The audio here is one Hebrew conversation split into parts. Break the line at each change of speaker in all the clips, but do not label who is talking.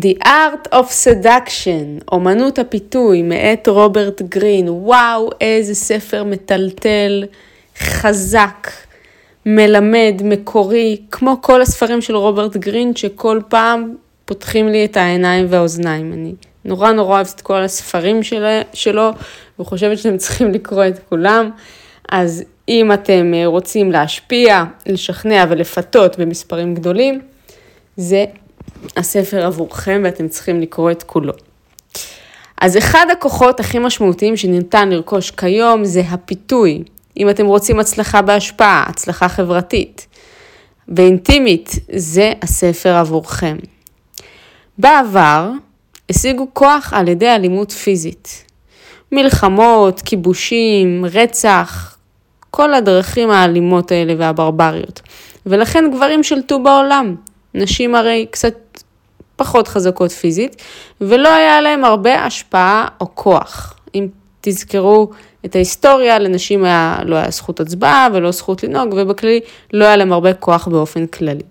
The Art of Seduction, אומנות הפיתוי, מאת רוברט גרין. וואו, איזה ספר מטלטל, חזק, מלמד, מקורי, כמו כל הספרים של רוברט גרין, שכל פעם פותחים לי את העיניים והאוזניים. אני נורא נורא אוהבת את כל הספרים שלו, וחושבת שאתם צריכים לקרוא את כולם. אז אם אתם רוצים להשפיע, לשכנע ולפתות במספרים גדולים, זה הספר עבורכם ואתם צריכים לקרוא את כולו. אז אחד הכוחות הכי משמעותיים שניתן לרכוש כיום זה הפיתוי. אם אתם רוצים הצלחה בהשפעה, הצלחה חברתית ואינטימית, זה הספר עבורכם. בעבר השיגו כוח על ידי אלימות פיזית. מלחמות, כיבושים, רצח, כל הדרכים האלימות האלה והברבריות. ולכן גברים שלטו בעולם. נשים הרי קצת פחות חזקות פיזית, ולא היה להם הרבה השפעה או כוח. אם תזכרו את ההיסטוריה, לנשים היה, לא היה זכות הצבעה ולא זכות לנהוג, ובכללי לא היה להם הרבה כוח באופן כללי.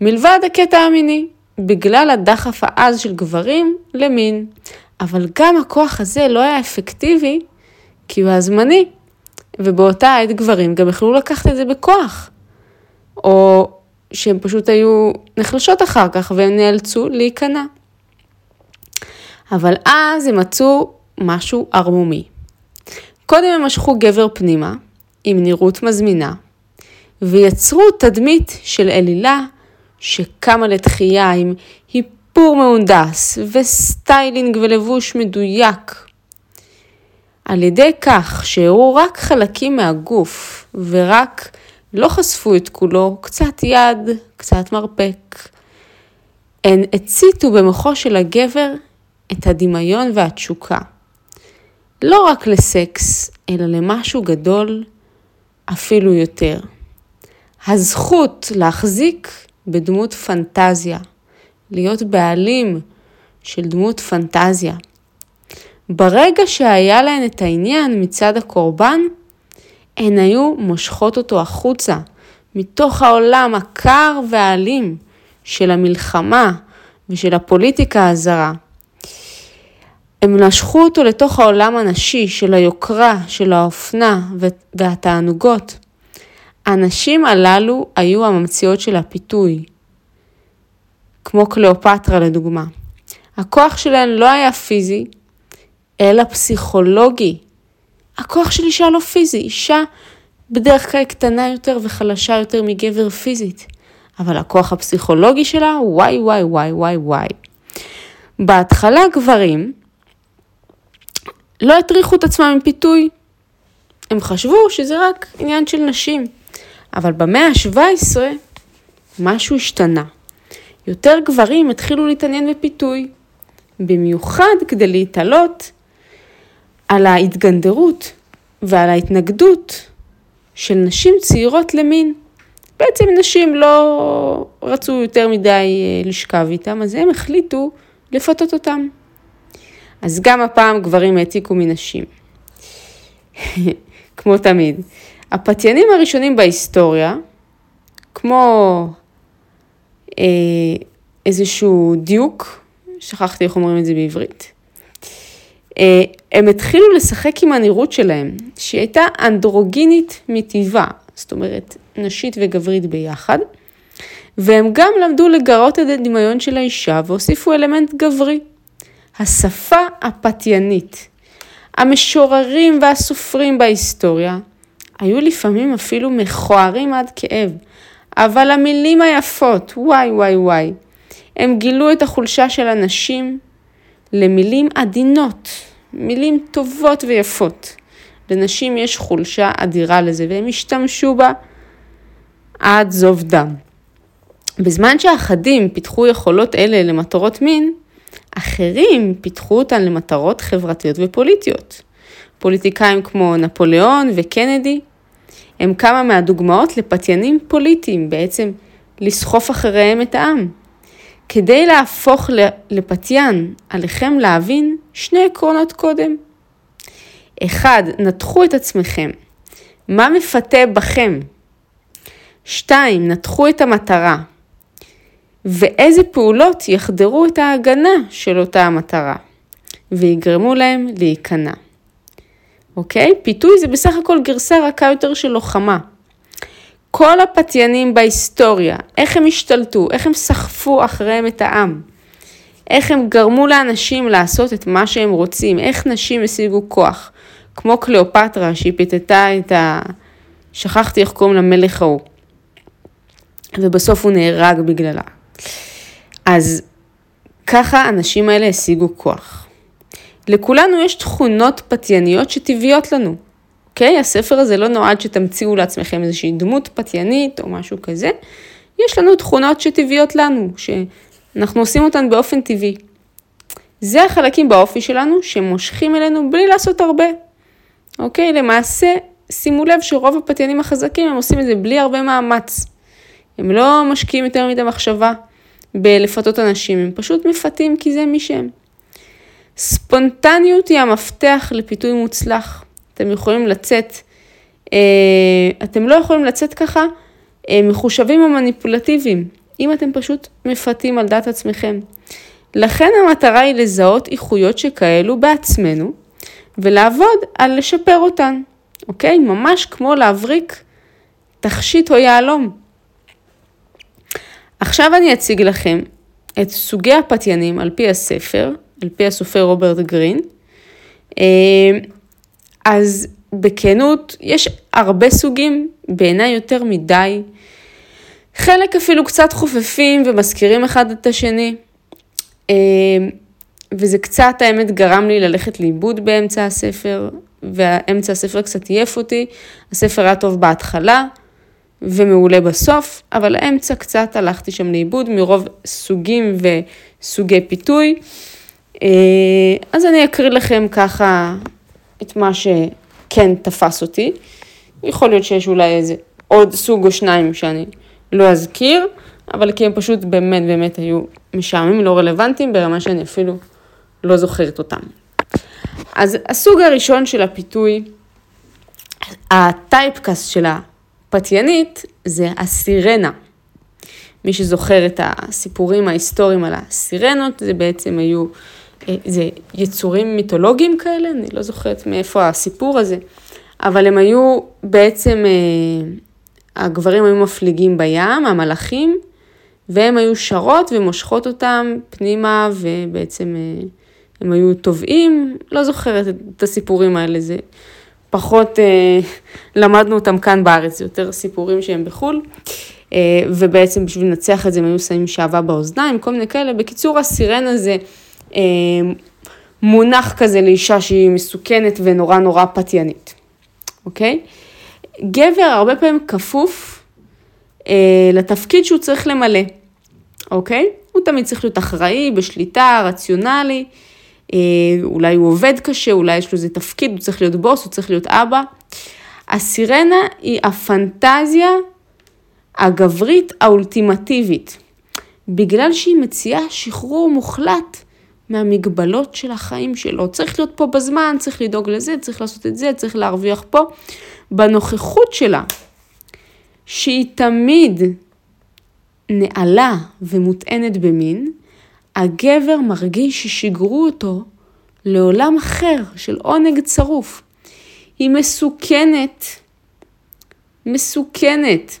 מלבד הקטע המיני, בגלל הדחף העז של גברים למין. אבל גם הכוח הזה לא היה אפקטיבי, כי הוא היה זמני, ובאותה עת גברים גם יכלו לקחת את זה בכוח. או שהן פשוט היו נחלשות אחר כך והן נאלצו להיכנע. אבל אז הם מצאו משהו ערמומי. קודם הם משכו גבר פנימה, עם נראות מזמינה, ויצרו תדמית של אלילה שקמה לתחייה עם איפור מהונדס וסטיילינג ולבוש מדויק. על ידי כך שהראו רק חלקים מהגוף ורק לא חשפו את כולו, קצת יד, קצת מרפק. הן הציתו במוחו של הגבר את הדמיון והתשוקה. לא רק לסקס, אלא למשהו גדול אפילו יותר. הזכות להחזיק בדמות פנטזיה, להיות בעלים של דמות פנטזיה. ברגע שהיה להן את העניין מצד הקורבן, הן היו מושכות אותו החוצה, מתוך העולם הקר והאלים של המלחמה ושל הפוליטיקה הזרה. הם נשכו אותו לתוך העולם הנשי של היוקרה, של האופנה והתענוגות. הנשים הללו היו הממציאות של הפיתוי, כמו קליאופטרה לדוגמה. הכוח שלהן לא היה פיזי, אלא פסיכולוגי. הכוח של אישה לא פיזי, אישה בדרך כלל קטנה יותר וחלשה יותר מגבר פיזית, אבל הכוח הפסיכולוגי שלה, וואי וואי וואי וואי וואי. בהתחלה גברים לא הטריחו את עצמם עם פיתוי. הם חשבו שזה רק עניין של נשים. אבל במאה ה-17 משהו השתנה. יותר גברים התחילו להתעניין בפיתוי, במיוחד כדי להתעלות על ההתגנדרות ועל ההתנגדות של נשים צעירות למין. בעצם נשים לא רצו יותר מדי אה, לשכב איתם, אז הם החליטו לפתות אותם. אז גם הפעם גברים העתיקו מנשים. כמו תמיד. הפתיינים הראשונים בהיסטוריה, כמו אה, איזשהו דיוק, שכחתי איך אומרים את זה בעברית, הם התחילו לשחק עם הנראות שלהם, שהיא הייתה אנדרוגינית מטבעה, זאת אומרת, נשית וגברית ביחד, והם גם למדו לגרות את הדמיון של האישה והוסיפו אלמנט גברי. השפה הפתיינית. המשוררים והסופרים בהיסטוריה היו לפעמים אפילו מכוערים עד כאב, אבל המילים היפות, וואי וואי וואי, הם גילו את החולשה של הנשים למילים עדינות, מילים טובות ויפות. לנשים יש חולשה אדירה לזה, והם השתמשו בה עד זוב דם. בזמן שאחדים פיתחו יכולות אלה למטרות מין, אחרים פיתחו אותן למטרות חברתיות ופוליטיות. פוליטיקאים כמו נפוליאון וקנדי הם כמה מהדוגמאות לפתיינים פוליטיים, בעצם לסחוף אחריהם את העם. כדי להפוך לפתיין, עליכם להבין שני עקרונות קודם. אחד, נתחו את עצמכם. מה מפתה בכם? שתיים, נתחו את המטרה. ואיזה פעולות יחדרו את ההגנה של אותה המטרה ויגרמו להם להיכנע. אוקיי? פיתוי זה בסך הכל גרסה רכה יותר של לוחמה. כל הפתיינים בהיסטוריה, איך הם השתלטו, איך הם סחפו אחריהם את העם, איך הם גרמו לאנשים לעשות את מה שהם רוצים, איך נשים השיגו כוח, כמו קליאופטרה שהיא פיתתה את ה... שכחתי איך קוראים למלך ההוא. ובסוף הוא נהרג בגללה. אז ככה האנשים האלה השיגו כוח. לכולנו יש תכונות פתייניות שטבעיות לנו, אוקיי? הספר הזה לא נועד שתמציאו לעצמכם איזושהי דמות פתיינית או משהו כזה. יש לנו תכונות שטבעיות לנו, שאנחנו עושים אותן באופן טבעי. זה החלקים באופי שלנו שמושכים אלינו בלי לעשות הרבה. אוקיי? למעשה, שימו לב שרוב הפתיינים החזקים הם עושים את זה בלי הרבה מאמץ. הם לא משקיעים יותר מדי מחשבה בלפתות אנשים, הם פשוט מפתים כי זה מי שהם. ספונטניות היא המפתח לפיתוי מוצלח. אתם יכולים לצאת, אה, אתם לא יכולים לצאת ככה אה, מחושבים או מניפולטיביים, אם אתם פשוט מפתים על דעת עצמכם. לכן המטרה היא לזהות איכויות שכאלו בעצמנו ולעבוד על לשפר אותן, אוקיי? ממש כמו להבריק תכשיט או יהלום. עכשיו אני אציג לכם את סוגי הפתיינים על פי הספר, על פי הסופר רוברט גרין. אז בכנות, יש הרבה סוגים, בעיניי יותר מדי. חלק אפילו קצת חופפים ומזכירים אחד את השני. אה, וזה קצת, האמת, גרם לי ללכת לאיבוד באמצע הספר, ואמצע הספר קצת עייף אותי. הספר היה טוב בהתחלה ומעולה בסוף, אבל האמצע קצת הלכתי שם לאיבוד מרוב סוגים וסוגי פיתוי. אה, אז אני אקריא לכם ככה את מה שכן תפס אותי. יכול להיות שיש אולי איזה עוד סוג או שניים שאני לא אזכיר, אבל כי הם פשוט באמת באמת היו משעממים, לא רלוונטיים, ברמה שאני אפילו לא זוכרת אותם. אז הסוג הראשון של הפיתוי, הטייפקאסט של הפתיינית זה הסירנה. מי שזוכר את הסיפורים ההיסטוריים על הסירנות, זה בעצם היו אה, זה יצורים מיתולוגיים כאלה, אני לא זוכרת מאיפה הסיפור הזה, אבל הם היו בעצם, אה, הגברים היו מפליגים בים, המלאכים, והם היו שרות ומושכות אותם פנימה, ובעצם אה, הם היו טובעים, לא זוכרת את הסיפורים האלה, זה פחות למדנו אותם כאן בארץ, זה יותר סיפורים שהם בחו"ל. ובעצם בשביל לנצח את זה הם היו שמים שעווה באוזניים, כל מיני כאלה. בקיצור, הסירנה זה אה, מונח כזה לאישה שהיא מסוכנת ונורא נורא פתיינית, אוקיי? גבר הרבה פעמים כפוף אה, לתפקיד שהוא צריך למלא, אוקיי? הוא תמיד צריך להיות אחראי, בשליטה, רציונלי, אה, אולי הוא עובד קשה, אולי יש לו איזה תפקיד, הוא צריך להיות בוס, הוא צריך להיות אבא. הסירנה היא הפנטזיה הגברית האולטימטיבית, בגלל שהיא מציעה שחרור מוחלט מהמגבלות של החיים שלו. צריך להיות פה בזמן, צריך לדאוג לזה, צריך לעשות את זה, צריך להרוויח פה. בנוכחות שלה, שהיא תמיד נעלה ומוטענת במין, הגבר מרגיש ששיגרו אותו לעולם אחר של עונג צרוף. היא מסוכנת, מסוכנת,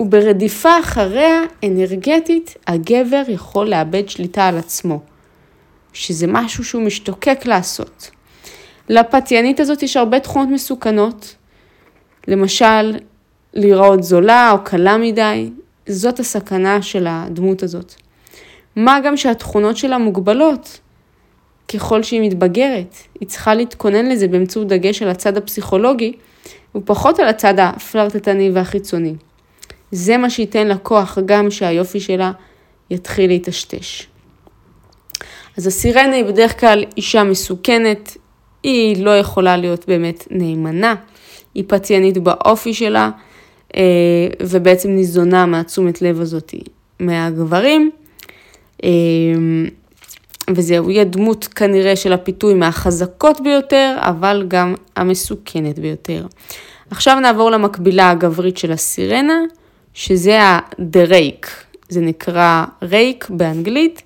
וברדיפה אחריה אנרגטית, הגבר יכול לאבד שליטה על עצמו. שזה משהו שהוא משתוקק לעשות. לפתיינית הזאת יש הרבה תכונות מסוכנות, למשל, להיראות זולה או קלה מדי, זאת הסכנה של הדמות הזאת. מה גם שהתכונות שלה מוגבלות ככל שהיא מתבגרת. היא צריכה להתכונן לזה באמצעות דגש על הצד הפסיכולוגי, ופחות על הצד הפלרטטני והחיצוני. זה מה שייתן לה כוח גם שהיופי שלה יתחיל להיטשטש. אז הסירנה היא בדרך כלל אישה מסוכנת, היא לא יכולה להיות באמת נאמנה, היא פתיינית באופי שלה, אה, ובעצם ניזונה מהתשומת לב הזאת מהגברים. אה, וזהו, היא הדמות כנראה של הפיתוי מהחזקות ביותר, אבל גם המסוכנת ביותר. עכשיו נעבור למקבילה הגברית של הסירנה, שזה הדרייק. זה נקרא רייק באנגלית,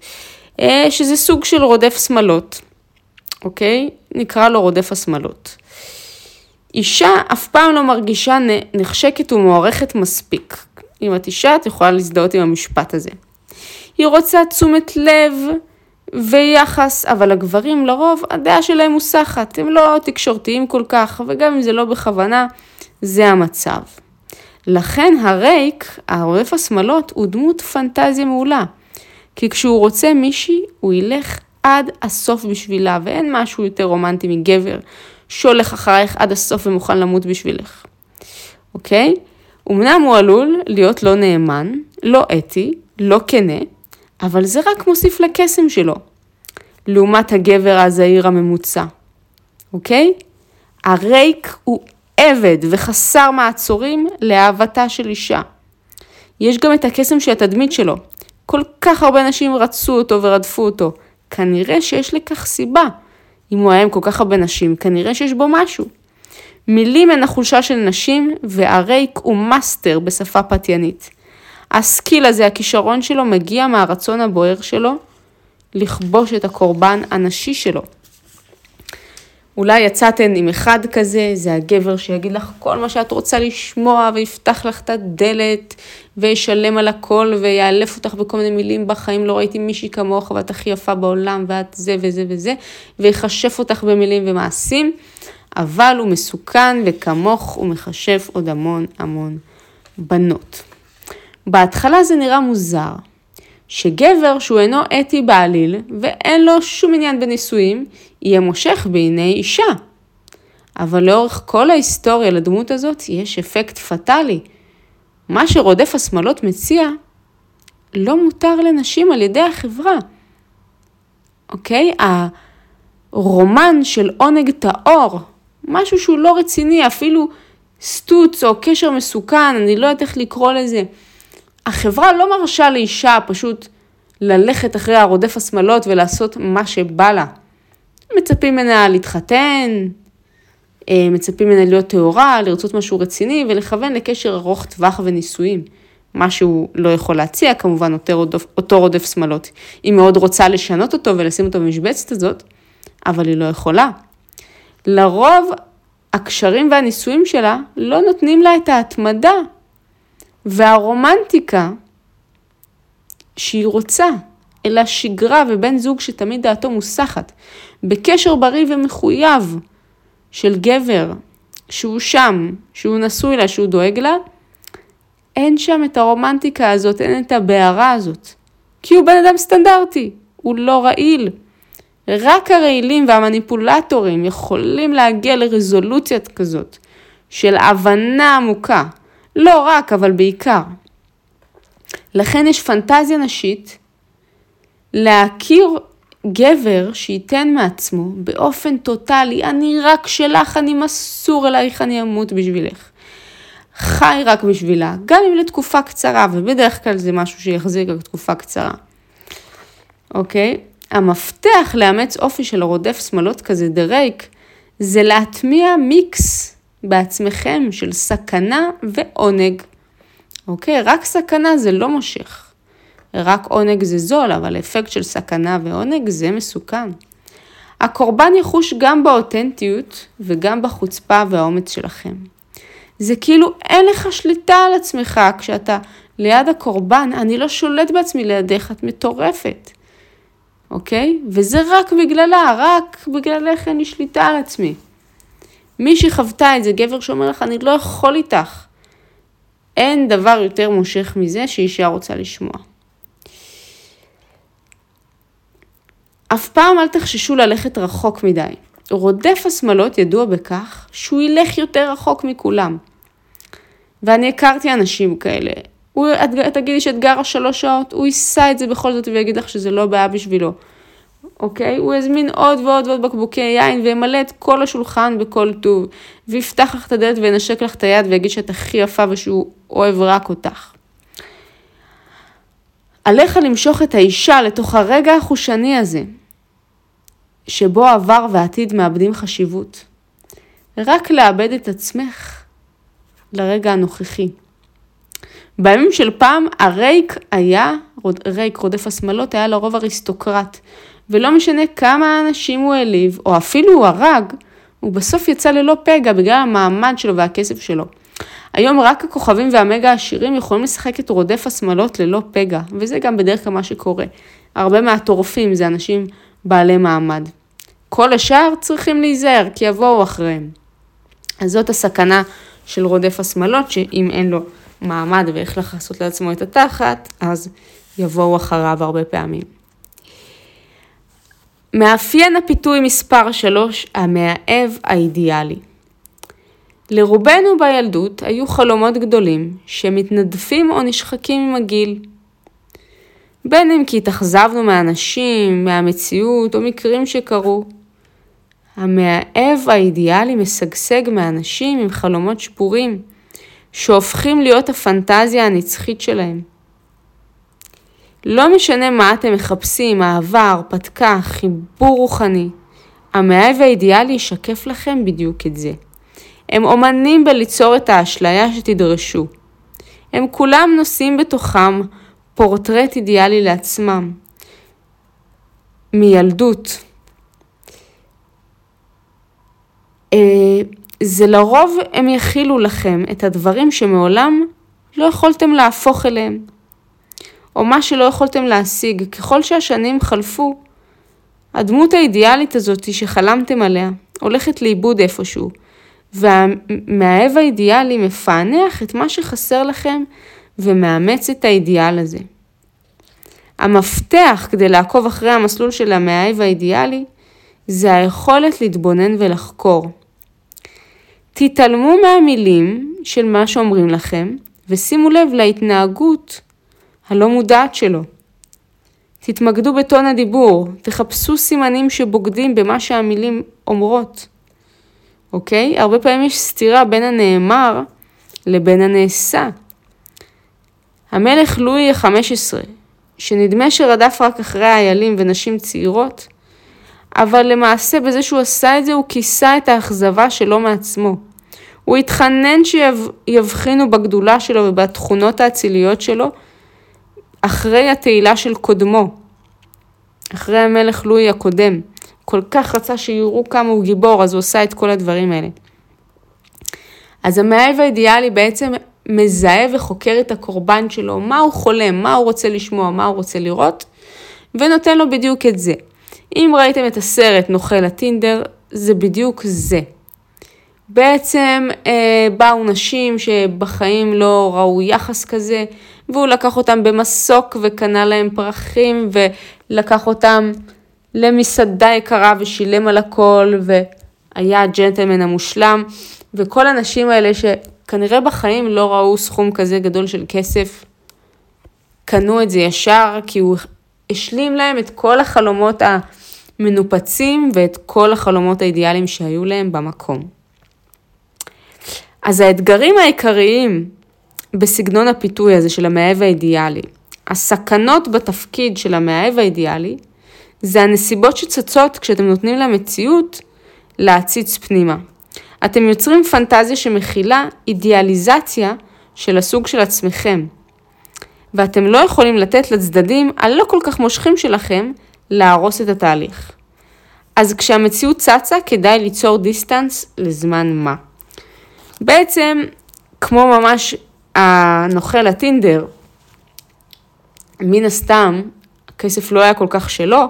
שזה סוג של רודף שמלות, אוקיי? נקרא לו רודף השמלות. אישה אף פעם לא מרגישה נחשקת ומוערכת מספיק. אם את אישה, את יכולה להזדהות עם המשפט הזה. היא רוצה תשומת לב ויחס, אבל הגברים לרוב, הדעה שלהם מוסחת, הם לא תקשורתיים כל כך, וגם אם זה לא בכוונה, זה המצב. לכן הרייק, העורף השמלות, הוא דמות פנטזיה מעולה. כי כשהוא רוצה מישהי, הוא ילך עד הסוף בשבילה, ואין משהו יותר רומנטי מגבר שהולך אחרייך עד הסוף ומוכן למות בשבילך. אוקיי? אמנם הוא עלול להיות לא נאמן, לא אתי, לא כנה, אבל זה רק מוסיף לקסם שלו, לעומת הגבר הזעיר הממוצע, אוקיי? ה rake הוא עבד וחסר מעצורים לאהבתה של אישה. יש גם את הקסם של התדמית שלו. כל כך הרבה נשים רצו אותו ורדפו אותו. כנראה שיש לכך סיבה. אם הוא היה עם כל כך הרבה נשים, כנראה שיש בו משהו. מילים הן החולשה של נשים, וה rake הוא מאסטר בשפה פתיינית. ה skill הזה, הכישרון שלו, מגיע מהרצון הבוער שלו לכבוש את הקורבן הנשי שלו. אולי יצאתן עם אחד כזה, זה הגבר שיגיד לך כל מה שאת רוצה לשמוע ויפתח לך את הדלת וישלם על הכל ויאלף אותך בכל מיני מילים בחיים, לא ראיתי מישהי כמוך ואת הכי יפה בעולם ואת זה וזה וזה, ויחשף אותך במילים ומעשים, אבל הוא מסוכן וכמוך הוא מחשף עוד המון המון בנות. בהתחלה זה נראה מוזר, שגבר שהוא אינו אתי בעליל ואין לו שום עניין בנישואים, יהיה מושך בעיני אישה. אבל לאורך כל ההיסטוריה לדמות הזאת יש אפקט פטאלי. מה שרודף השמאלות מציע לא מותר לנשים על ידי החברה. אוקיי? הרומן של עונג טהור, משהו שהוא לא רציני, אפילו סטוץ או קשר מסוכן, אני לא יודעת איך לקרוא לזה. החברה לא מרשה לאישה פשוט ללכת אחרי הרודף השמאלות ולעשות מה שבא לה. מצפים ממנה להתחתן, אה, מצפים ממנה להיות טהורה, לרצות משהו רציני ולכוון לקשר ארוך טווח ונישואים. מה שהוא לא יכול להציע, כמובן אותו רודף, שמאלות. היא מאוד רוצה לשנות אותו ולשים אותו במשבצת הזאת, אבל היא לא יכולה. לרוב הקשרים והנישואים שלה לא נותנים לה את ההתמדה והרומנטיקה שהיא רוצה, אלא שגרה ובן זוג שתמיד דעתו מוסחת, בקשר בריא ומחויב של גבר, שהוא שם, שהוא נשוי לה, שהוא דואג לה, אין שם את הרומנטיקה הזאת, אין את הבערה הזאת. כי הוא בן אדם סטנדרטי, הוא לא רעיל. רק הרעילים והמניפולטורים יכולים להגיע לרזולוציה כזאת של הבנה עמוקה. לא רק, אבל בעיקר. לכן יש פנטזיה נשית להכיר גבר שייתן מעצמו באופן טוטאלי, אני רק שלך, אני מסור אלייך, אני אמות בשבילך. חי רק בשבילה, גם אם לתקופה קצרה, ובדרך כלל זה משהו שיחזיק רק תקופה קצרה. אוקיי? המפתח לאמץ אופי של רודף שמאלות כזה דרייק, זה להטמיע מיקס בעצמכם של סכנה ועונג. אוקיי? רק סכנה זה לא מושך. רק עונג זה זול, אבל אפקט של סכנה ועונג זה מסוכן. הקורבן יחוש גם באותנטיות וגם בחוצפה והאומץ שלכם. זה כאילו אין לך שליטה על עצמך כשאתה ליד הקורבן, אני לא שולט בעצמי לידך, את מטורפת. אוקיי? וזה רק בגללה, רק בגללך אין לי שליטה על עצמי. מי שחוותה את זה, גבר שאומר לך, אני לא יכול איתך. אין דבר יותר מושך מזה שאישה רוצה לשמוע. אף פעם אל תחששו ללכת רחוק מדי. רודף השמאלות ידוע בכך שהוא ילך יותר רחוק מכולם. ואני הכרתי אנשים כאלה. הוא, את תגידי שאת גרה שלוש שעות, הוא יישא את זה בכל זאת ויגיד לך שזה לא בעיה בשבילו. אוקיי? הוא יזמין עוד ועוד ועוד בקבוקי יין וימלא את כל השולחן בכל טוב, ויפתח לך את הדלת וינשק לך את היד ויגיד שאת הכי יפה ושהוא אוהב רק אותך. עליך למשוך את האישה לתוך הרגע החושני הזה, שבו עבר ועתיד מאבדים חשיבות. רק לאבד את עצמך לרגע הנוכחי. בימים של פעם הריק היה, ריק רודף השמאלות היה לרוב אריסטוקרט, ולא משנה כמה אנשים הוא העליב, או אפילו הוא הרג, הוא בסוף יצא ללא פגע בגלל המעמד שלו והכסף שלו. היום רק הכוכבים והמגה עשירים יכולים לשחק את רודף השמאלות ללא פגע, וזה גם בדרך כלל מה שקורה. הרבה מהטורפים זה אנשים בעלי מעמד. כל השאר צריכים להיזהר, כי יבואו אחריהם. אז זאת הסכנה של רודף השמאלות, שאם אין לו מעמד ואיך לכסות לעצמו את התחת, אז יבואו אחריו הרבה פעמים. מאפיין הפיתוי מספר 3, המאהב האידיאלי. לרובנו בילדות היו חלומות גדולים שמתנדפים או נשחקים עם הגיל. בין אם כי התאכזבנו מהאנשים, מהמציאות או מקרים שקרו. המאהב האידיאלי משגשג מאנשים עם חלומות שבורים, שהופכים להיות הפנטזיה הנצחית שלהם. לא משנה מה אתם מחפשים, אהבה, הרפתקה, חיבור רוחני, המאהב האידיאלי ישקף לכם בדיוק את זה. הם אומנים בליצור את האשליה שתדרשו. הם כולם נושאים בתוכם פורטרט אידיאלי לעצמם. מילדות. אה, זה לרוב הם יכילו לכם את הדברים שמעולם לא יכולתם להפוך אליהם, או מה שלא יכולתם להשיג. ככל שהשנים חלפו, הדמות האידיאלית הזאת שחלמתם עליה הולכת לאיבוד איפשהו, והמאהב האידיאלי מפענח את מה שחסר לכם ומאמץ את האידיאל הזה. המפתח כדי לעקוב אחרי המסלול של המאהב האידיאלי זה היכולת להתבונן ולחקור. תתעלמו מהמילים של מה שאומרים לכם ושימו לב להתנהגות הלא מודעת שלו. תתמקדו בטון הדיבור, תחפשו סימנים שבוגדים במה שהמילים אומרות. אוקיי? הרבה פעמים יש סתירה בין הנאמר לבין הנעשה. המלך לואי ה-15, שנדמה שרדף רק אחרי איילים ונשים צעירות, אבל למעשה בזה שהוא עשה את זה הוא כיסה את האכזבה שלו מעצמו. הוא התחנן שיבחינו בגדולה שלו ובתכונות האציליות שלו אחרי התהילה של קודמו, אחרי המלך לואי הקודם. כל כך רצה שיראו כמה הוא גיבור, אז הוא עושה את כל הדברים האלה. אז המאהב האידיאלי בעצם מזהה וחוקר את הקורבן שלו, מה הוא חולם, מה הוא רוצה לשמוע, מה הוא רוצה לראות, ונותן לו בדיוק את זה. אם ראיתם את הסרט נוכל הטינדר, זה בדיוק זה. בעצם אה, באו נשים שבחיים לא ראו יחס כזה, והוא לקח אותם במסוק וקנה להם פרחים ולקח אותם למסעדה יקרה ושילם על הכל והיה הג'נטלמן המושלם וכל הנשים האלה שכנראה בחיים לא ראו סכום כזה גדול של כסף, קנו את זה ישר כי הוא השלים להם את כל החלומות המנופצים ואת כל החלומות האידיאליים שהיו להם במקום. אז האתגרים העיקריים בסגנון הפיתוי הזה של המאהב האידיאלי, הסכנות בתפקיד של המאהב האידיאלי, זה הנסיבות שצצות כשאתם נותנים למציאות להציץ פנימה. אתם יוצרים פנטזיה שמכילה אידיאליזציה של הסוג של עצמכם, ואתם לא יכולים לתת לצדדים הלא כל כך מושכים שלכם להרוס את התהליך. אז כשהמציאות צצה, כדאי ליצור דיסטנס לזמן מה. בעצם, כמו ממש הנוכל הטינדר, מן הסתם, הכסף לא היה כל כך שלו,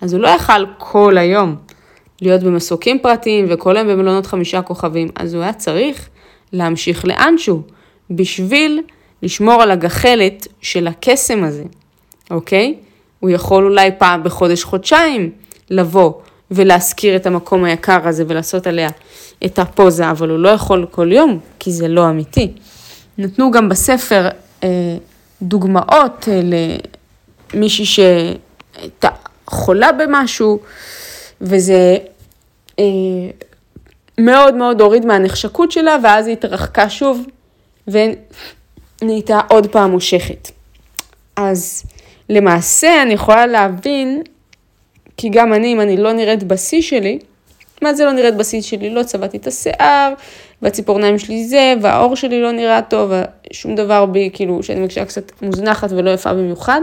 אז הוא לא יכל כל היום להיות במסוקים פרטיים וכל היום במלונות חמישה כוכבים, אז הוא היה צריך להמשיך לאנשהו בשביל לשמור על הגחלת של הקסם הזה, אוקיי? הוא יכול אולי פעם בחודש-חודשיים לבוא ולהזכיר את המקום היקר הזה ולעשות עליה את הפוזה, אבל הוא לא יכול כל יום, כי זה לא אמיתי. נתנו גם בספר אה, דוגמאות אה, למישהי שהייתה חולה במשהו, וזה אה, מאוד מאוד הוריד מהנחשקות שלה, ואז היא התרחקה שוב, ונהייתה עוד פעם מושכת. אז למעשה אני יכולה להבין, כי גם אני, אם אני לא נראית בשיא שלי, מה זה לא נראית בשיא שלי? לא צבעתי את השיער, והציפורניים שלי זה, והעור שלי לא נראה טוב, ושום דבר בי, כאילו, שאני מרגישה קצת מוזנחת ולא יפה במיוחד.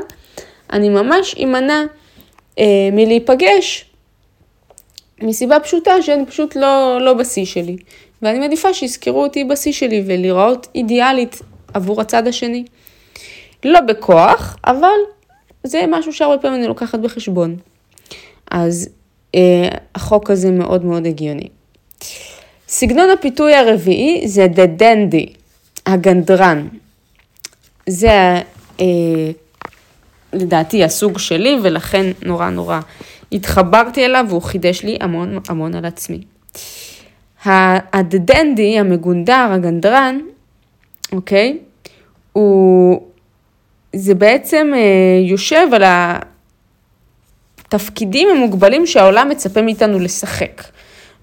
אני ממש אמנע אה, מלהיפגש, מסיבה פשוטה שאני פשוט לא, לא בשיא שלי. ואני מעדיפה שיזכרו אותי בשיא שלי ולהיראות אידיאלית עבור הצד השני. לא בכוח, אבל זה משהו שהרבה פעמים אני לוקחת בחשבון. אז אה, החוק הזה מאוד מאוד הגיוני. סגנון הפיתוי הרביעי זה The Dandy, הגנדרן. זה אה, לדעתי הסוג שלי ולכן נורא נורא התחברתי אליו והוא חידש לי המון המון על עצמי. הדנדי, המגונדר, הגנדרן, אוקיי? הוא, זה בעצם אה, יושב על התפקידים המוגבלים שהעולם מצפה מאיתנו לשחק.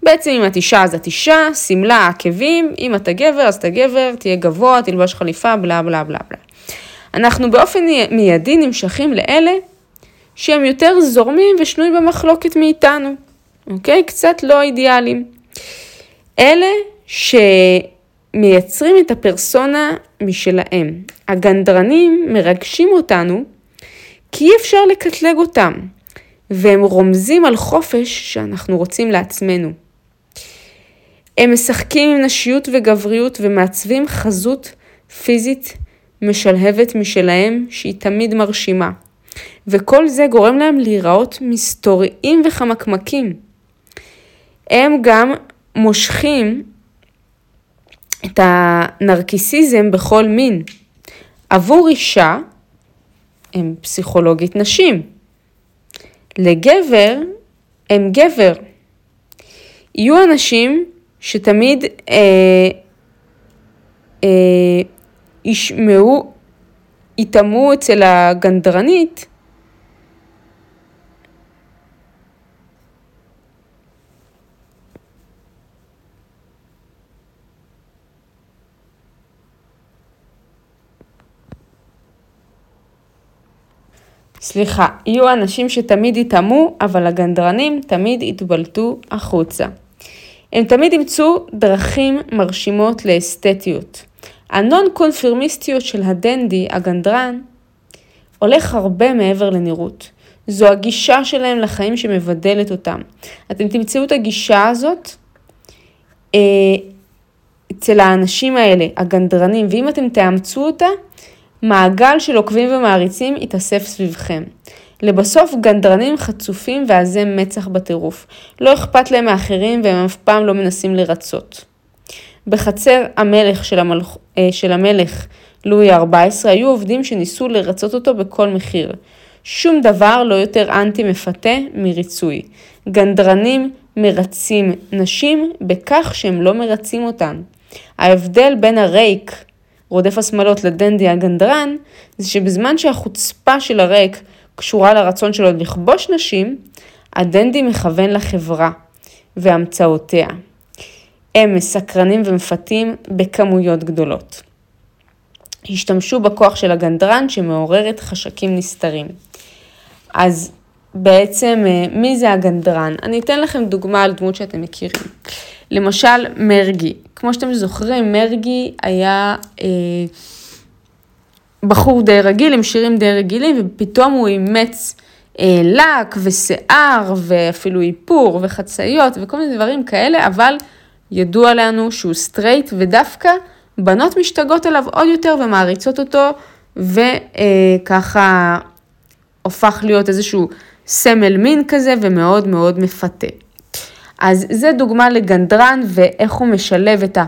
בעצם אם את אישה אז את אישה, שמלה, עקבים, אם אתה גבר אז אתה גבר, תהיה גבוה, תלבש חליפה, בלה בלה בלה בלה. אנחנו באופן מיידי נמשכים לאלה שהם יותר זורמים ושנויים במחלוקת מאיתנו, אוקיי? קצת לא אידיאליים. אלה שמייצרים את הפרסונה משלהם. הגנדרנים מרגשים אותנו כי אי אפשר לקטלג אותם, והם רומזים על חופש שאנחנו רוצים לעצמנו. הם משחקים עם נשיות וגבריות ומעצבים חזות פיזית משלהבת משלהם שהיא תמיד מרשימה. וכל זה גורם להם להיראות מסתוריים וחמקמקים. הם גם מושכים את הנרקיסיזם בכל מין. עבור אישה הם פסיכולוגית נשים. לגבר הם גבר. יהיו אנשים שתמיד אה, אה, ישמעו, יטמעו אצל הגנדרנית סליחה, יהיו אנשים שתמיד יטמעו, אבל הגנדרנים תמיד יתבלטו החוצה. הם תמיד ימצאו דרכים מרשימות לאסתטיות. הנון קונפירמיסטיות של הדנדי, הגנדרן, הולך הרבה מעבר לנראות. זו הגישה שלהם לחיים שמבדלת אותם. אתם תמצאו את הגישה הזאת אה, אצל האנשים האלה, הגנדרנים, ואם אתם תאמצו אותה, מעגל של עוקבים ומעריצים יתאסף סביבכם. לבסוף גנדרנים חצופים ועזי מצח בטירוף. לא אכפת להם מאחרים והם אף פעם לא מנסים לרצות. בחצר המלך של, המלך, אה, של המלך לואי ה-14 היו עובדים שניסו לרצות אותו בכל מחיר. שום דבר לא יותר אנטי מפתה מריצוי. גנדרנים מרצים נשים בכך שהם לא מרצים אותן. ההבדל בין הרייק רודף השמאלות לדנדי הגנדרן, זה שבזמן שהחוצפה של הריק קשורה לרצון שלו לכבוש נשים, הדנדי מכוון לחברה והמצאותיה. הם מסקרנים ומפתים בכמויות גדולות. השתמשו בכוח של הגנדרן שמעוררת חשקים נסתרים. אז בעצם אה, מי זה הגנדרן? אני אתן לכם דוגמה על דמות שאתם מכירים. למשל מרגי, כמו שאתם זוכרים, מרגי היה אה, בחור די רגיל, עם שירים די רגילים, ופתאום הוא אימץ אה, לק ושיער, ואפילו איפור וחצאיות וכל מיני דברים כאלה, אבל ידוע לנו שהוא סטרייט, ודווקא בנות משתגעות עליו עוד יותר ומעריצות אותו, וככה אה, הופך להיות איזשהו סמל מין כזה ומאוד מאוד מפתה. אז זה דוגמה לגנדרן ואיך הוא משלב את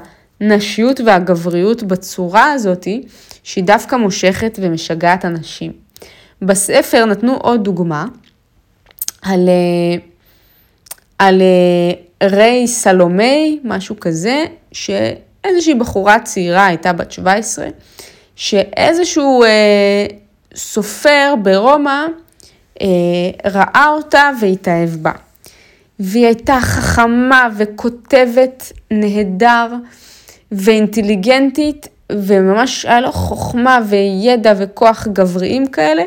הנשיות והגבריות בצורה הזאתי, שהיא דווקא מושכת ומשגעת אנשים. בספר נתנו עוד דוגמה על, אה, על אה, ריי סלומי, משהו כזה, שאיזושהי בחורה צעירה הייתה בת 17, שאיזשהו אה, סופר ברומא אה, ראה אותה והתאהב בה. והיא הייתה חכמה וכותבת נהדר ואינטליגנטית, וממש היה לו חוכמה וידע וכוח גבריים כאלה,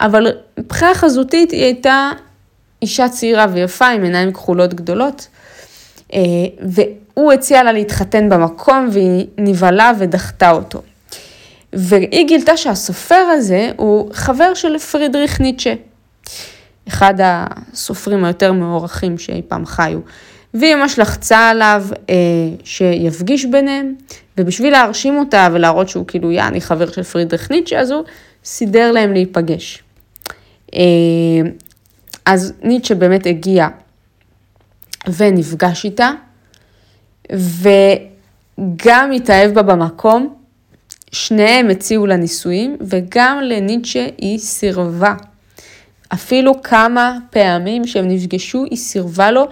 אבל מבחינה חזותית היא הייתה אישה צעירה ויפה עם עיניים כחולות גדולות. והוא הציע לה להתחתן במקום והיא נבהלה ודחתה אותו. והיא גילתה שהסופר הזה הוא חבר של פרידריך ניטשה, אחד הסופרים היותר מוערכים שאי פעם חיו. והיא ממש לחצה עליו אה, שיפגיש ביניהם, ובשביל להרשים אותה ולהראות שהוא כאילו יעני חבר של פרידריך ניטשה, אז הוא סידר להם להיפגש. אה, אז ניטשה באמת הגיע ונפגש איתה, וגם התאהב בה במקום, שניהם הציעו לה נישואים, וגם לניטשה היא סירבה. אפילו כמה פעמים שהם נפגשו, היא סירבה לו,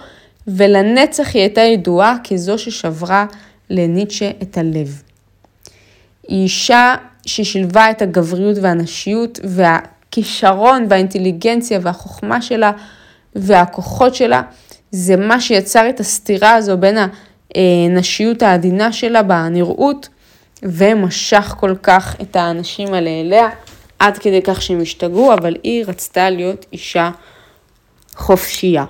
ולנצח היא הייתה ידועה כזו ששברה לניטשה את הלב. היא אישה ששילבה את הגבריות והנשיות והכישרון והאינטליגנציה והחוכמה שלה והכוחות שלה, זה מה שיצר את הסתירה הזו בין הנשיות העדינה שלה בנראות ומשך כל כך את האנשים האלה אליה, עד כדי כך שהם השתגעו, אבל היא רצתה להיות אישה חופשייה.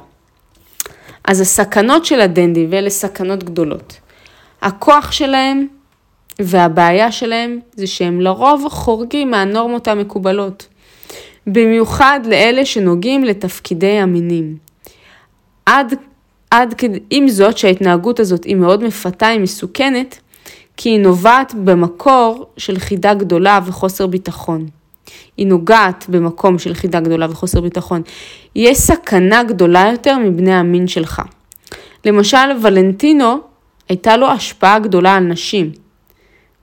אז הסכנות של הדנדי, ואלה סכנות גדולות. הכוח שלהם והבעיה שלהם זה שהם לרוב חורגים מהנורמות המקובלות. במיוחד לאלה שנוגעים לתפקידי המינים. עד, עד כדי, עם זאת שההתנהגות הזאת היא מאוד מפתה, היא מסוכנת, כי היא נובעת במקור של חידה גדולה וחוסר ביטחון. היא נוגעת במקום של חידה גדולה וחוסר ביטחון. יש סכנה גדולה יותר מבני המין שלך. למשל, ולנטינו, הייתה לו השפעה גדולה על נשים.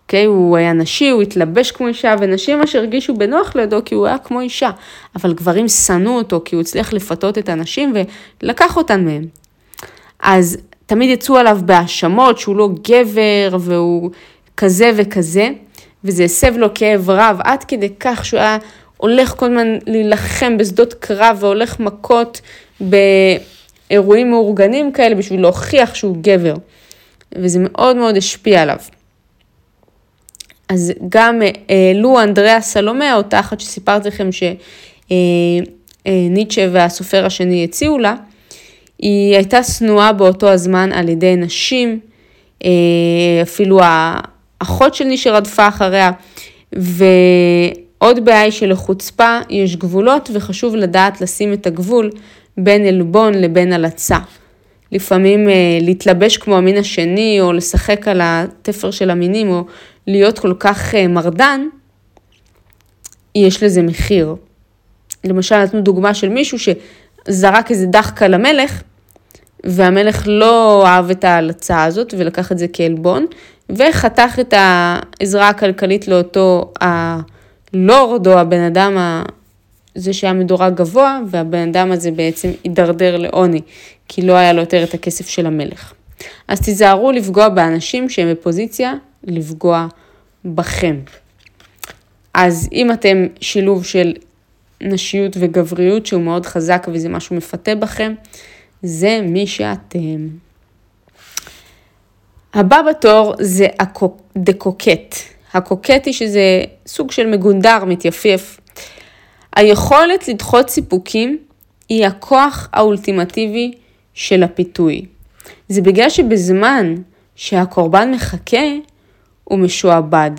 אוקיי? Okay, הוא היה נשי, הוא התלבש כמו אישה, ונשים ממש הרגישו בנוח לידו כי הוא היה כמו אישה. אבל גברים שנאו אותו כי הוא הצליח לפתות את הנשים ולקח אותן מהם. אז תמיד יצאו עליו בהאשמות שהוא לא גבר והוא כזה וכזה, וזה הסב לו כאב רב, עד כדי כך שהוא היה הולך כל הזמן להילחם בשדות קרב והולך מכות באירועים מאורגנים כאלה בשביל להוכיח שהוא גבר. וזה מאוד מאוד השפיע עליו. אז גם העלו אה, אנדריאה סלומה, אותה אחת שסיפרתי לכם שניטשה אה, אה, והסופר השני הציעו לה, היא הייתה שנואה באותו הזמן על ידי נשים, אפילו האחות של ניטשה רדפה אחריה, ועוד בעיה היא שלחוצפה יש גבולות וחשוב לדעת לשים את הגבול בין עלבון לבין הלצה. לפעמים להתלבש כמו המין השני, או לשחק על התפר של המינים, או להיות כל כך אה, מרדן, יש לזה מחיר. למשל, נתנו דוגמה של מישהו שזרק איזה דחקה למלך, והמלך לא אהב את ההלצה הזאת ולקח את זה כעלבון, וחתך את העזרה הכלכלית לאותו הלורד או הבן אדם, זה שהיה מדורג גבוה, והבן אדם הזה בעצם הידרדר לעוני, כי לא היה לו יותר את הכסף של המלך. אז תיזהרו לפגוע באנשים שהם בפוזיציה לפגוע בכם. אז אם אתם שילוב של נשיות וגבריות שהוא מאוד חזק וזה משהו מפתה בכם, זה מי שאתם. הבא בתור זה הדקוקט. הקוקט היא שזה סוג של מגונדר, מתייפייף. היכולת לדחות סיפוקים היא הכוח האולטימטיבי של הפיתוי. זה בגלל שבזמן שהקורבן מחכה, הוא משועבד.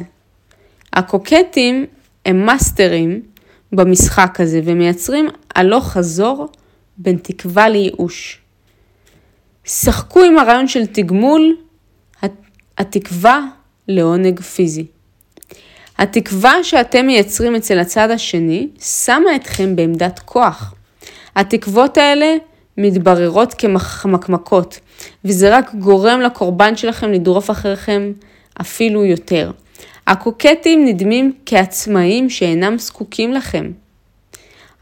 הקוקטים הם מאסטרים במשחק הזה ומייצרים הלוך חזור בין תקווה לייאוש. שחקו עם הרעיון של תגמול התקווה לעונג פיזי. התקווה שאתם מייצרים אצל הצד השני שמה אתכם בעמדת כוח. התקוות האלה מתבררות כמחמקמקות, וזה רק גורם לקורבן שלכם לדרוף אחריכם אפילו יותר. הקוקטים נדמים כעצמאים שאינם זקוקים לכם.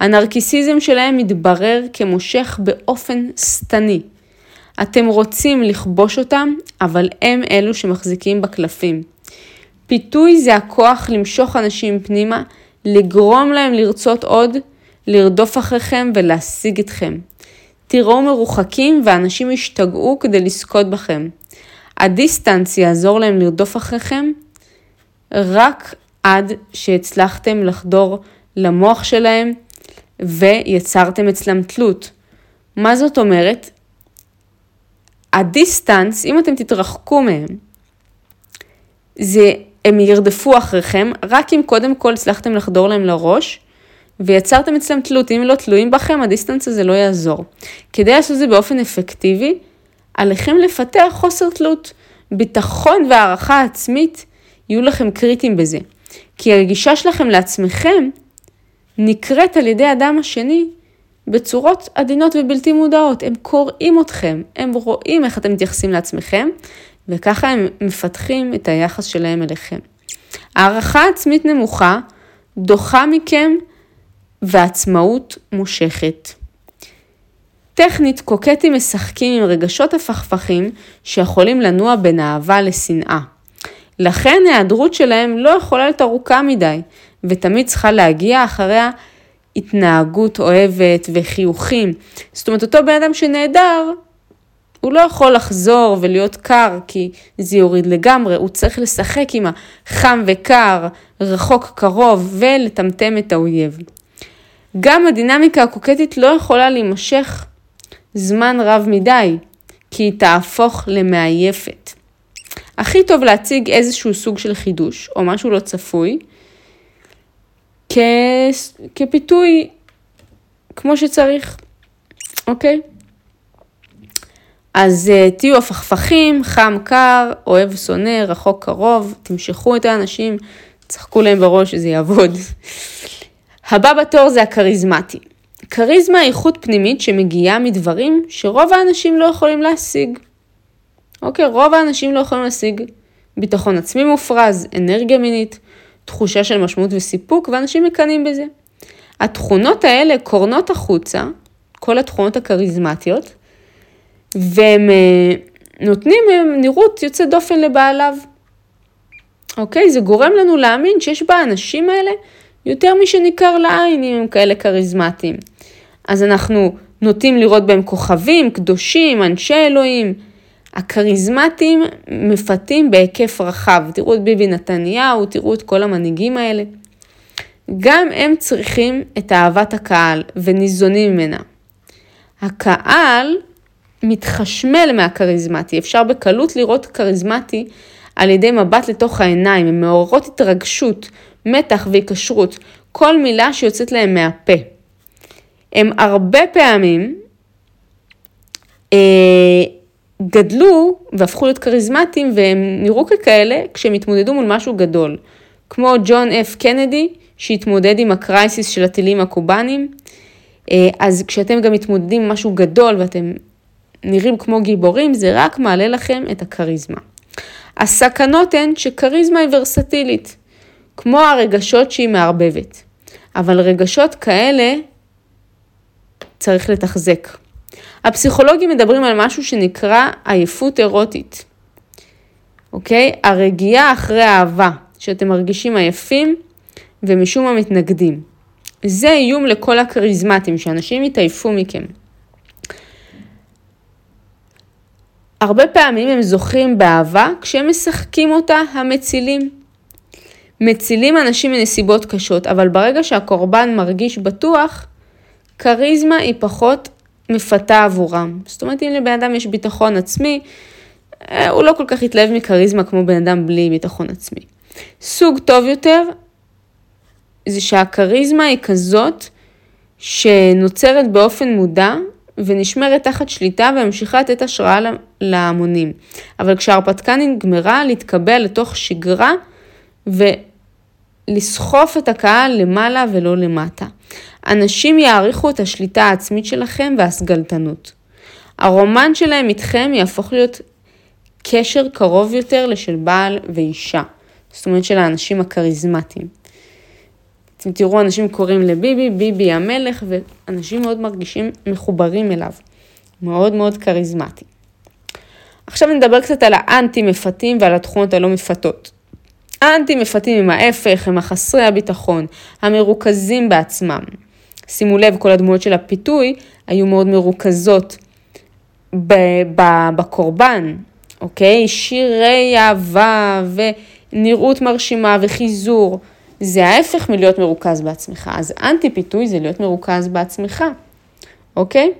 הנרקיסיזם שלהם מתברר כמושך באופן שטני. אתם רוצים לכבוש אותם, אבל הם אלו שמחזיקים בקלפים. פיתוי זה הכוח למשוך אנשים פנימה, לגרום להם לרצות עוד, לרדוף אחריכם ולהשיג אתכם. היראו מרוחקים ואנשים ישתגעו כדי לזכות בכם. ה distance יעזור להם לרדוף אחריכם רק עד שהצלחתם לחדור למוח שלהם ויצרתם אצלם תלות. מה זאת אומרת? ה distance, אם אתם תתרחקו מהם, זה, הם ירדפו אחריכם, רק אם קודם כל הצלחתם לחדור להם לראש, ויצרתם אצלם תלות. אם לא תלויים בכם, הדיסטנס הזה לא יעזור. כדי לעשות זה באופן אפקטיבי, עליכם לפתח חוסר תלות. ביטחון והערכה עצמית יהיו לכם קריטיים בזה. כי הגישה שלכם לעצמכם נקראת על ידי האדם השני בצורות עדינות ובלתי מודעות. הם קוראים אתכם, הם רואים איך אתם מתייחסים לעצמכם, וככה הם מפתחים את היחס שלהם אליכם. הערכה עצמית נמוכה דוחה מכם ועצמאות מושכת. טכנית, קוקטים משחקים עם רגשות הפכפכים שיכולים לנוע בין אהבה לשנאה. לכן ההיעדרות שלהם לא יכולה להיות ארוכה מדי, ותמיד צריכה להגיע אחריה התנהגות אוהבת וחיוכים. זאת אומרת, אותו בן אדם שנעדר, הוא לא יכול לחזור ולהיות קר, כי זה יוריד לגמרי, הוא צריך לשחק עם החם וקר, רחוק קרוב, ולטמטם את האויב. גם הדינמיקה הקוקטית לא יכולה להימשך זמן רב מדי, כי היא תהפוך למעייפת. הכי טוב להציג איזשהו סוג של חידוש, או משהו לא צפוי, כ... כפיתוי כמו שצריך, אוקיי? אז uh, תהיו הפכפכים, חם קר, אוהב שונא, רחוק קרוב, תמשכו את האנשים, צחקו להם בראש שזה יעבוד. הבא בתור זה הכריזמטי. כריזמה היא איכות פנימית שמגיעה מדברים שרוב האנשים לא יכולים להשיג. אוקיי, רוב האנשים לא יכולים להשיג ביטחון עצמי מופרז, אנרגיה מינית, תחושה של משמעות וסיפוק, ואנשים מקנאים בזה. התכונות האלה קורנות החוצה, כל התכונות הכריזמטיות, והם אה, נותנים נראות יוצאת דופן לבעליו. אוקיי? זה גורם לנו להאמין שיש באנשים האלה יותר משניכר לעין אם הם כאלה כריזמטיים. אז אנחנו נוטים לראות בהם כוכבים, קדושים, אנשי אלוהים. הכריזמטיים מפתים בהיקף רחב. תראו את ביבי נתניהו, תראו את כל המנהיגים האלה. גם הם צריכים את אהבת הקהל וניזונים ממנה. הקהל מתחשמל מהכריזמטי, אפשר בקלות לראות כריזמטי על ידי מבט לתוך העיניים, הן מעוררות התרגשות, מתח והיקשרות, כל מילה שיוצאת להם מהפה. הם הרבה פעמים אה, גדלו והפכו להיות כריזמטיים והם נראו ככאלה כשהם התמודדו מול משהו גדול. כמו ג'ון אף קנדי שהתמודד עם הקרייסיס של הטילים הקובאנים. אה, אז כשאתם גם מתמודדים עם משהו גדול ואתם נראים כמו גיבורים, זה רק מעלה לכם את הכריזמה. הסכנות הן שכריזמה היא ורסטילית, כמו הרגשות שהיא מערבבת. אבל רגשות כאלה צריך לתחזק. הפסיכולוגים מדברים על משהו שנקרא עייפות אירוטית, אוקיי? הרגיעה אחרי אהבה, שאתם מרגישים עייפים ומשום מה מתנגדים. זה איום לכל הכריזמטים, שאנשים יתעייפו מכם. הרבה פעמים הם זוכים באהבה כשהם משחקים אותה המצילים. מצילים אנשים מנסיבות קשות, אבל ברגע שהקורבן מרגיש בטוח, כריזמה היא פחות מפתה עבורם. זאת אומרת, אם לבן אדם יש ביטחון עצמי, אה, הוא לא כל כך יתלהב מכריזמה כמו בן אדם בלי ביטחון עצמי. סוג טוב יותר זה שהכריזמה היא כזאת שנוצרת באופן מודע ונשמרת תחת שליטה וממשיכה לתת השראה להמונים. אבל כשההרפתקה נגמרה, להתקבע לתוך שגרה ולסחוף את הקהל למעלה ולא למטה. אנשים יעריכו את השליטה העצמית שלכם והסגלתנות. הרומן שלהם איתכם יהפוך להיות קשר קרוב יותר לשל בעל ואישה. זאת אומרת של האנשים הכריזמטיים. אתם תראו אנשים קוראים לביבי, ביבי המלך, ואנשים מאוד מרגישים מחוברים אליו. מאוד מאוד כריזמטי. עכשיו נדבר קצת על האנטי מפתים ועל התכונות הלא מפתות. האנטי מפתים הם ההפך, הם החסרי הביטחון, המרוכזים בעצמם. שימו לב, כל הדמויות של הפיתוי היו מאוד מרוכזות בקורבן, אוקיי? שירי אהבה ונראות מרשימה וחיזור. זה ההפך מלהיות מרוכז בעצמך. אז אנטי פיתוי זה להיות מרוכז בעצמך, אוקיי?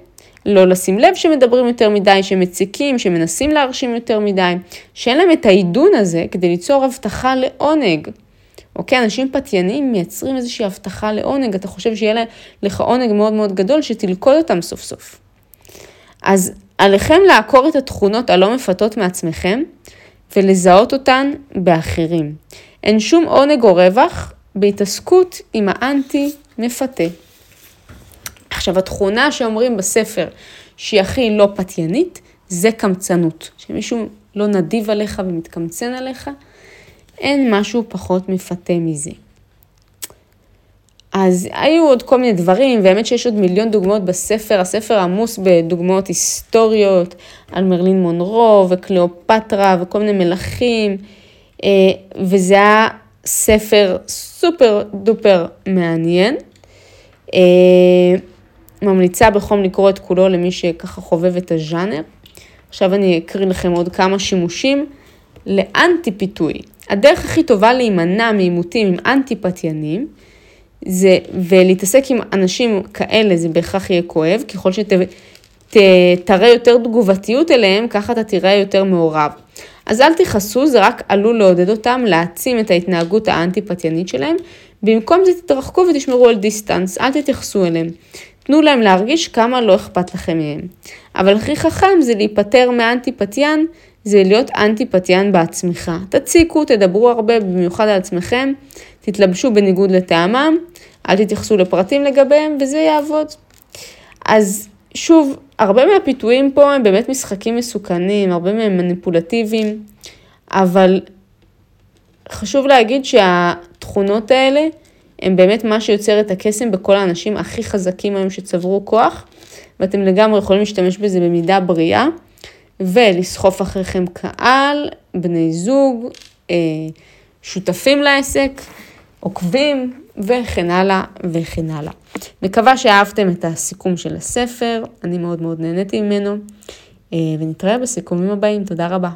לא לשים לב שמדברים יותר מדי, שמציקים, שמנסים להרשים יותר מדי, שאין להם את העידון הזה כדי ליצור הבטחה לעונג. אוקיי, אנשים פתייניים מייצרים איזושהי הבטחה לעונג, אתה חושב שיהיה לך עונג מאוד מאוד גדול שתלכוד אותם סוף סוף. אז עליכם לעקור את התכונות הלא מפתות מעצמכם ולזהות אותן באחרים. אין שום עונג או רווח בהתעסקות עם האנטי מפתה. עכשיו, התכונה שאומרים בספר שהיא הכי לא פתיינית, זה קמצנות. שמישהו לא נדיב עליך ומתקמצן עליך, אין משהו פחות מפתה מזה. אז היו עוד כל מיני דברים, והאמת שיש עוד מיליון דוגמאות בספר, הספר עמוס בדוגמאות היסטוריות על מרלין מונרו וקליאופטרה וכל מיני מלכים, אה, וזה היה ספר סופר דופר מעניין. ממליצה בחום לקרוא את כולו למי שככה חובב את הז'אנר. עכשיו אני אקריא לכם עוד כמה שימושים לאנטי פיתוי. הדרך הכי טובה להימנע מעימותים עם אנטי פתיינים, זה, ולהתעסק עם אנשים כאלה זה בהכרח יהיה כואב, ככל שתראה יותר תגובתיות אליהם, ככה אתה תראה יותר מעורב. אז אל תכעסו, זה רק עלול לעודד אותם להעצים את ההתנהגות האנטי-פתיינית שלהם, במקום זה תתרחקו ותשמרו על דיסטנס, אל תתייחסו אליהם. תנו להם להרגיש כמה לא אכפת לכם מהם. אבל הכי חכם זה להיפטר מאנטי-פתיין, זה להיות אנטי-פתיין בעצמך. תציקו, תדברו הרבה, במיוחד על עצמכם, תתלבשו בניגוד לטעמם, אל תתייחסו לפרטים לגביהם, וזה יעבוד. אז שוב, הרבה מהפיתויים פה הם באמת משחקים מסוכנים, הרבה מהם מניפולטיביים, אבל חשוב להגיד שהתכונות האלה הם באמת מה שיוצר את הקסם בכל האנשים הכי חזקים היום שצברו כוח, ואתם לגמרי יכולים להשתמש בזה במידה בריאה, ולסחוף אחריכם קהל, בני זוג, אה, שותפים לעסק, עוקבים, וכן הלאה וכן הלאה. מקווה שאהבתם את הסיכום של הספר, אני מאוד מאוד נהניתי ממנו, אה, ונתראה בסיכומים הבאים, תודה רבה.